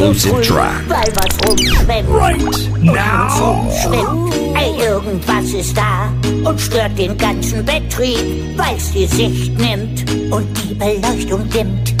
Exclusive Track. Weil was rumschwimmt. Right now. Rumschwimmt. Ey, irgendwas ist da und stört den ganzen Betrieb, weil's die Sicht nimmt und die Beleuchtung dimmt.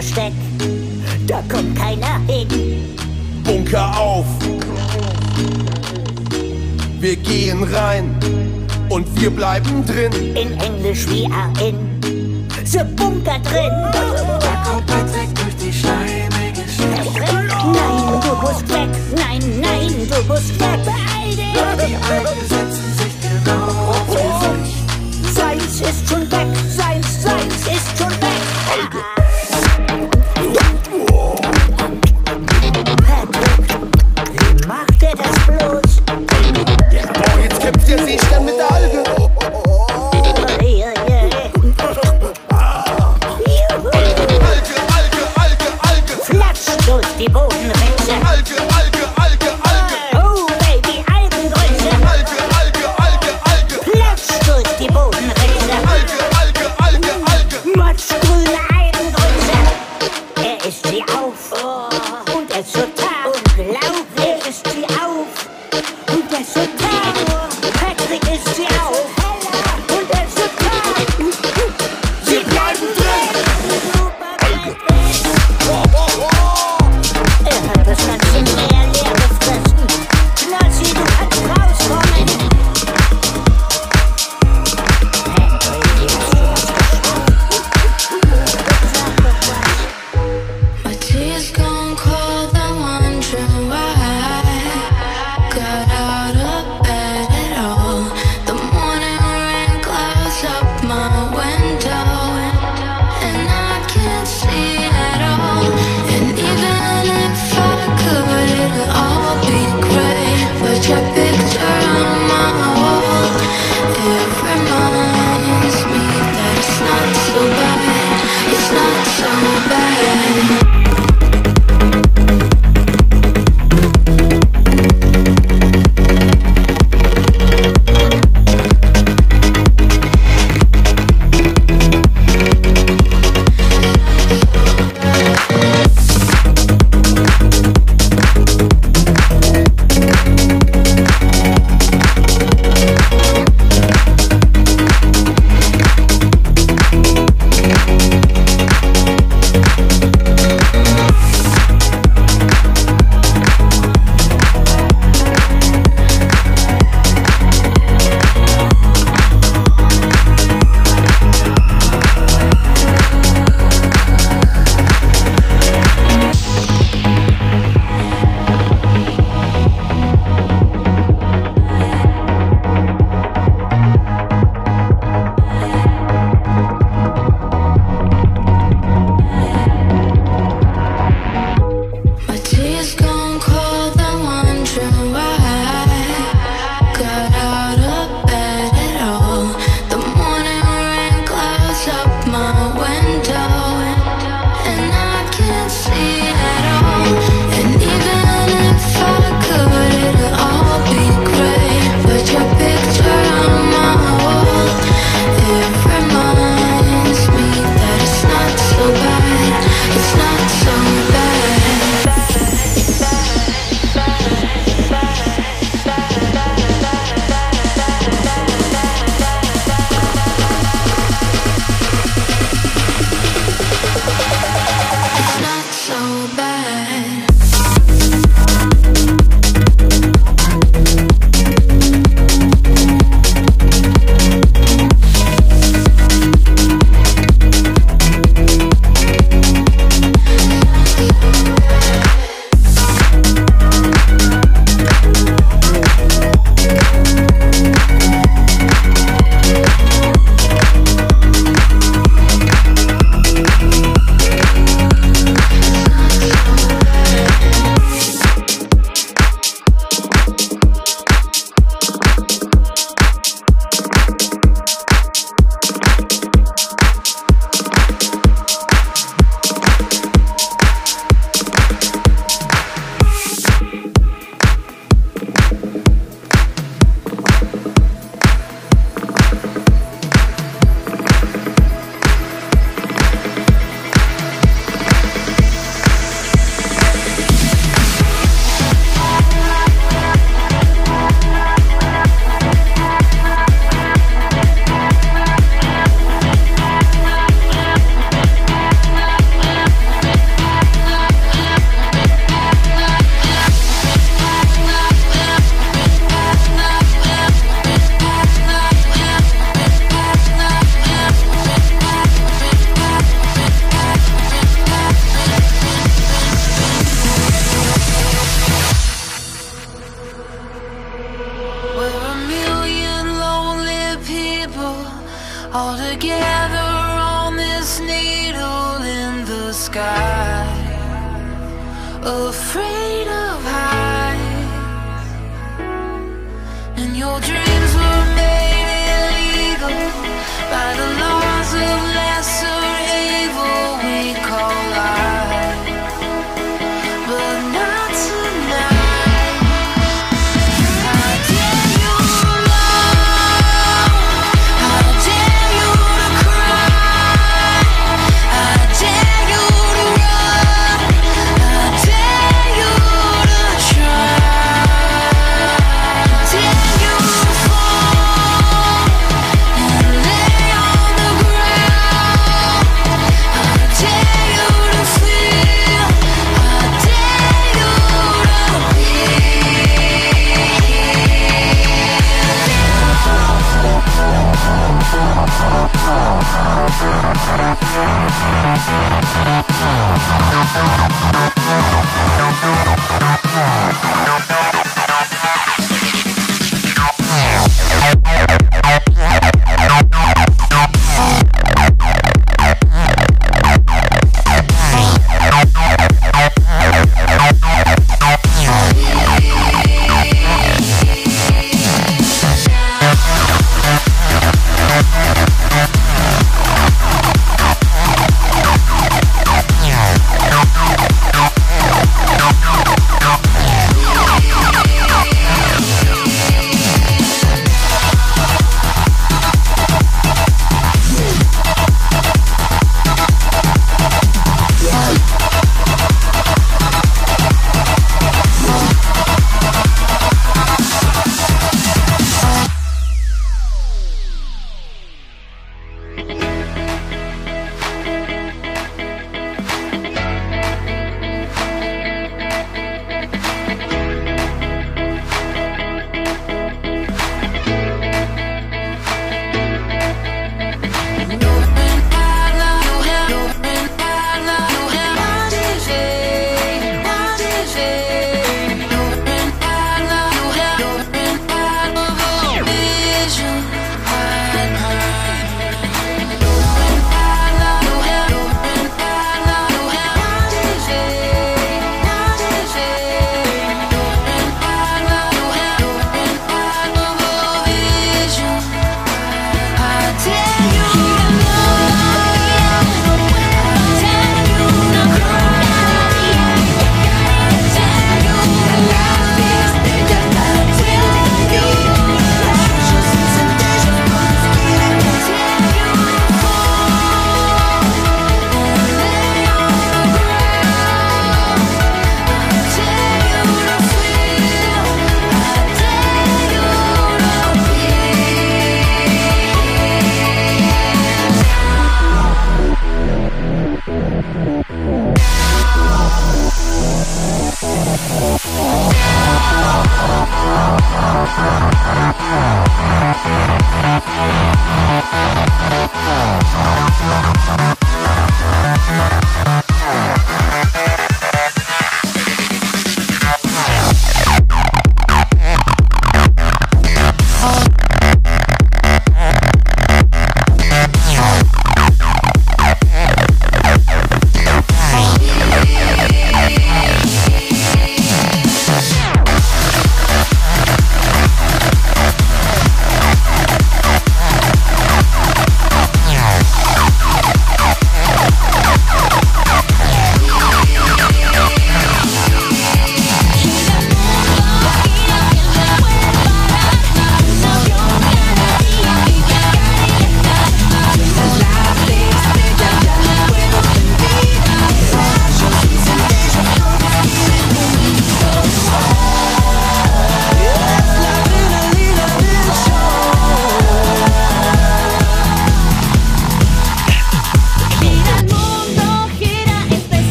Versteck, da kommt keiner hin. Bunker auf, wir gehen rein und wir bleiben drin. In Englisch wie in The Bunker drin. Da kommt Patrick durch die schleimige Schule. Nein, du musst weg, nein, nein, du musst weg. Beeil dich! Die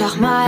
Charmant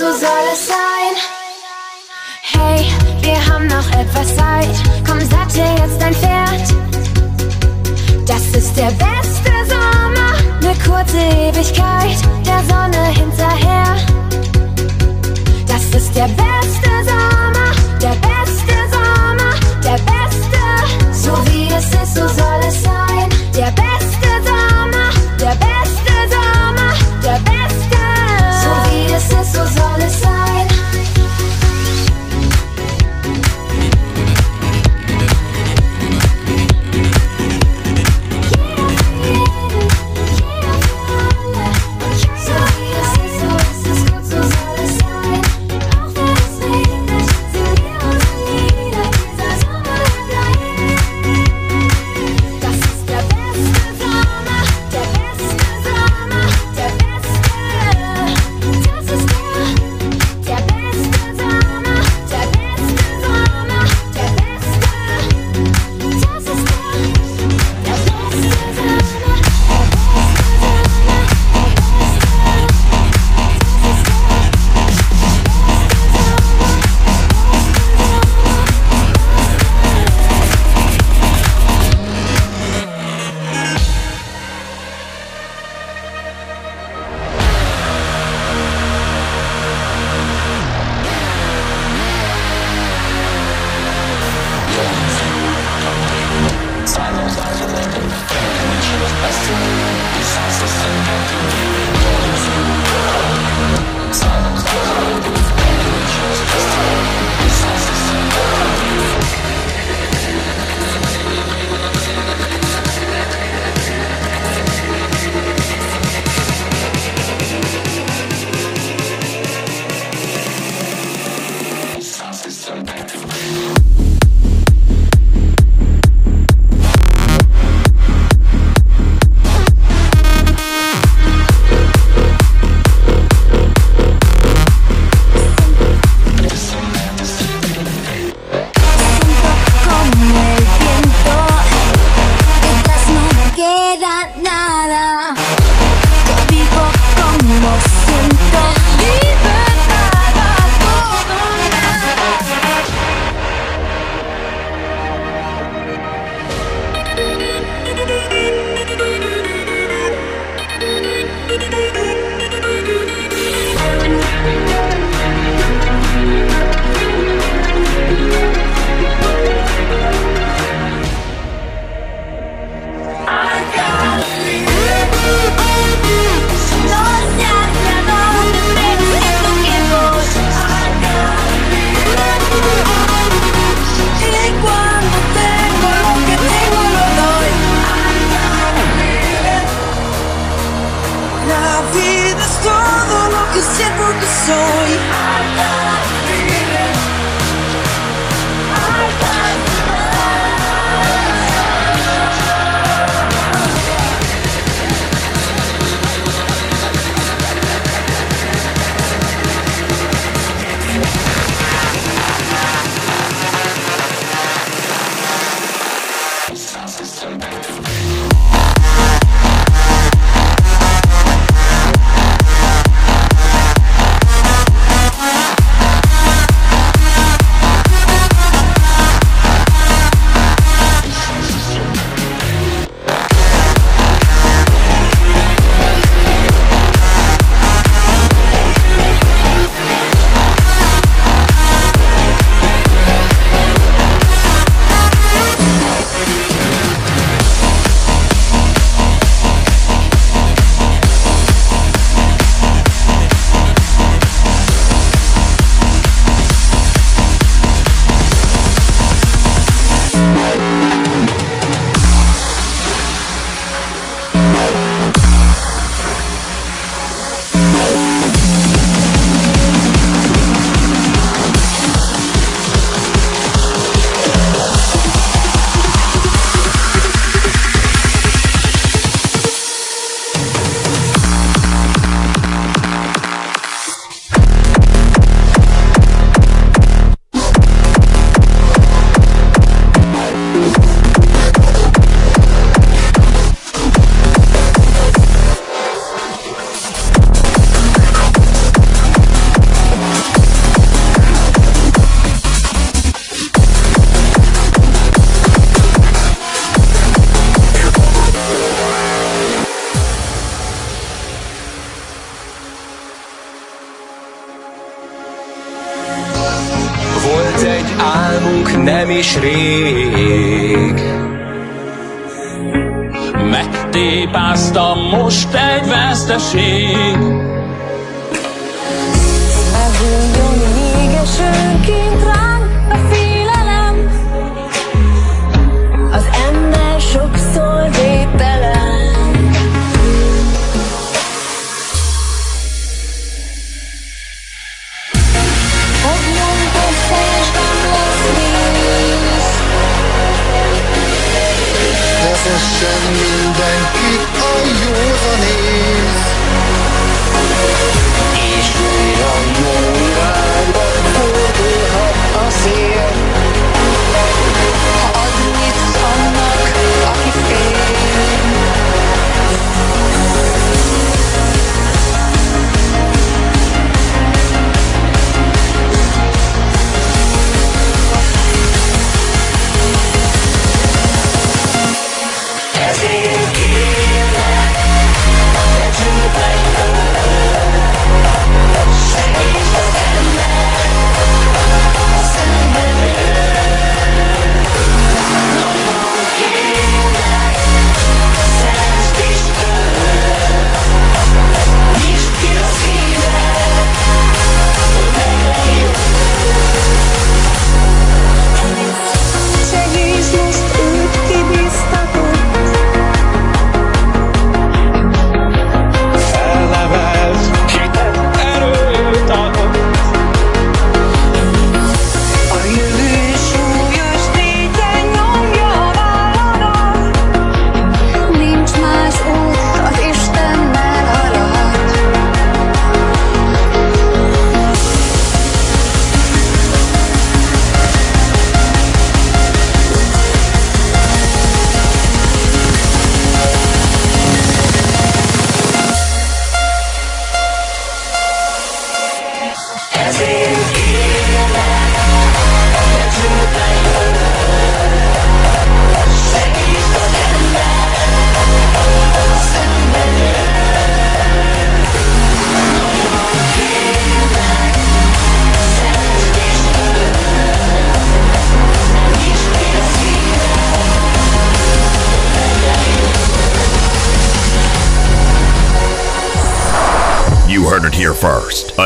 so soll es sein. Hey, wir haben noch etwas Zeit. Komm, satte jetzt dein Pferd. Das ist der beste Sommer, Eine kurze Ewigkeit der Sonne hinterher. Das ist der beste Sommer, der beste Sommer, der beste. So wie es ist, so soll es sein. Der beste. soy. nem is rég. Megtépáztam most egy veszteség,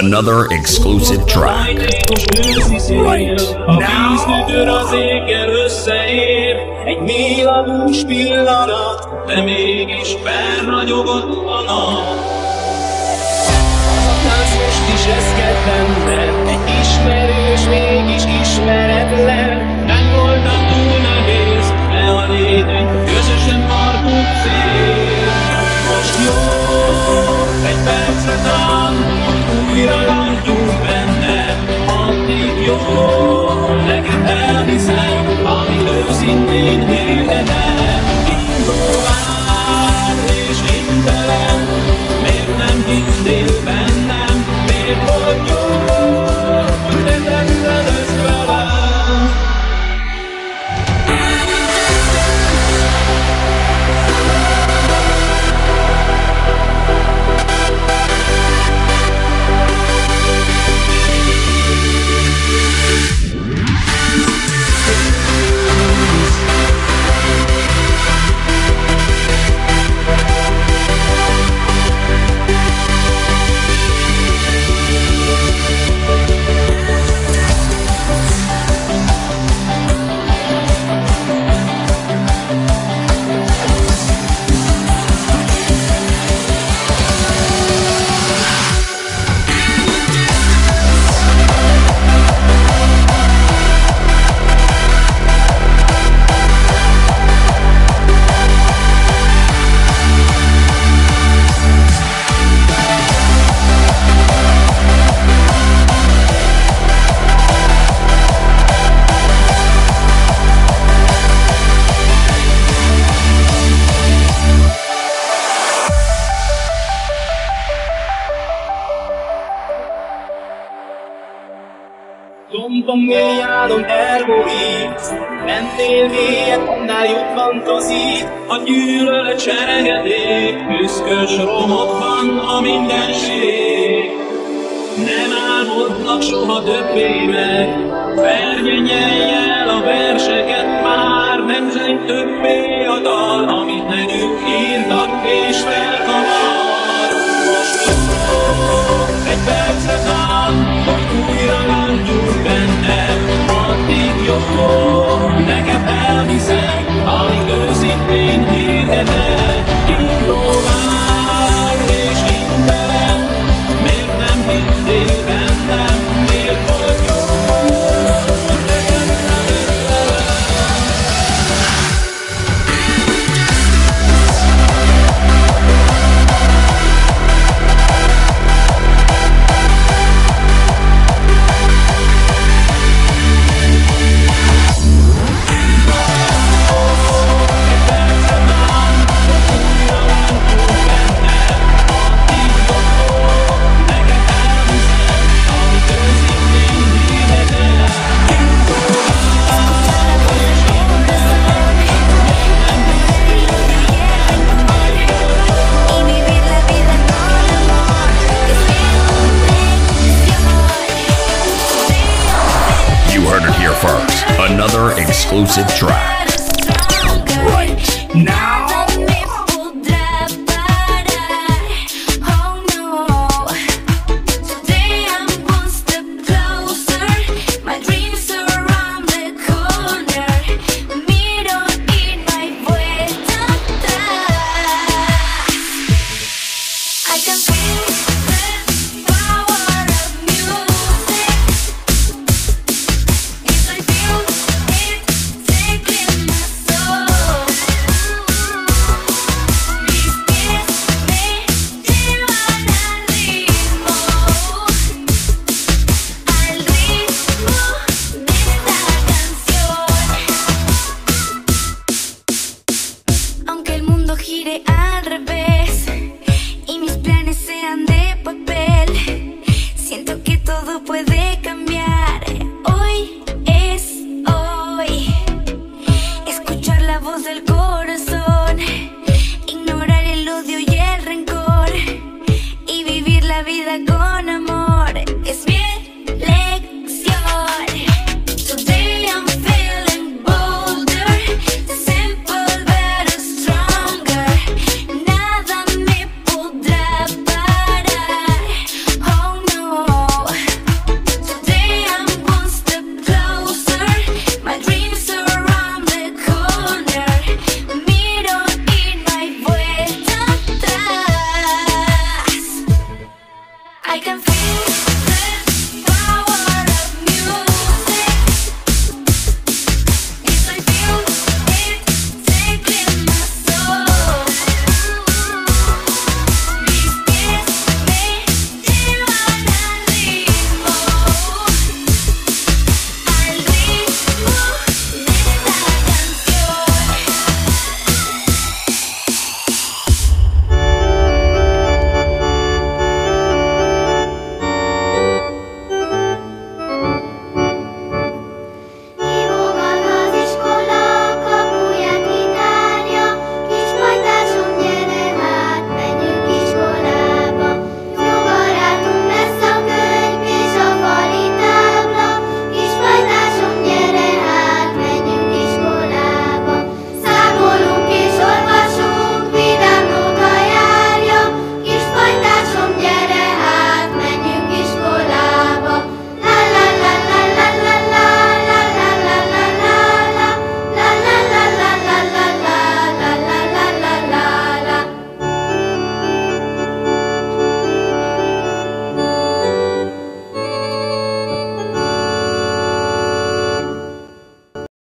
another exclusive track.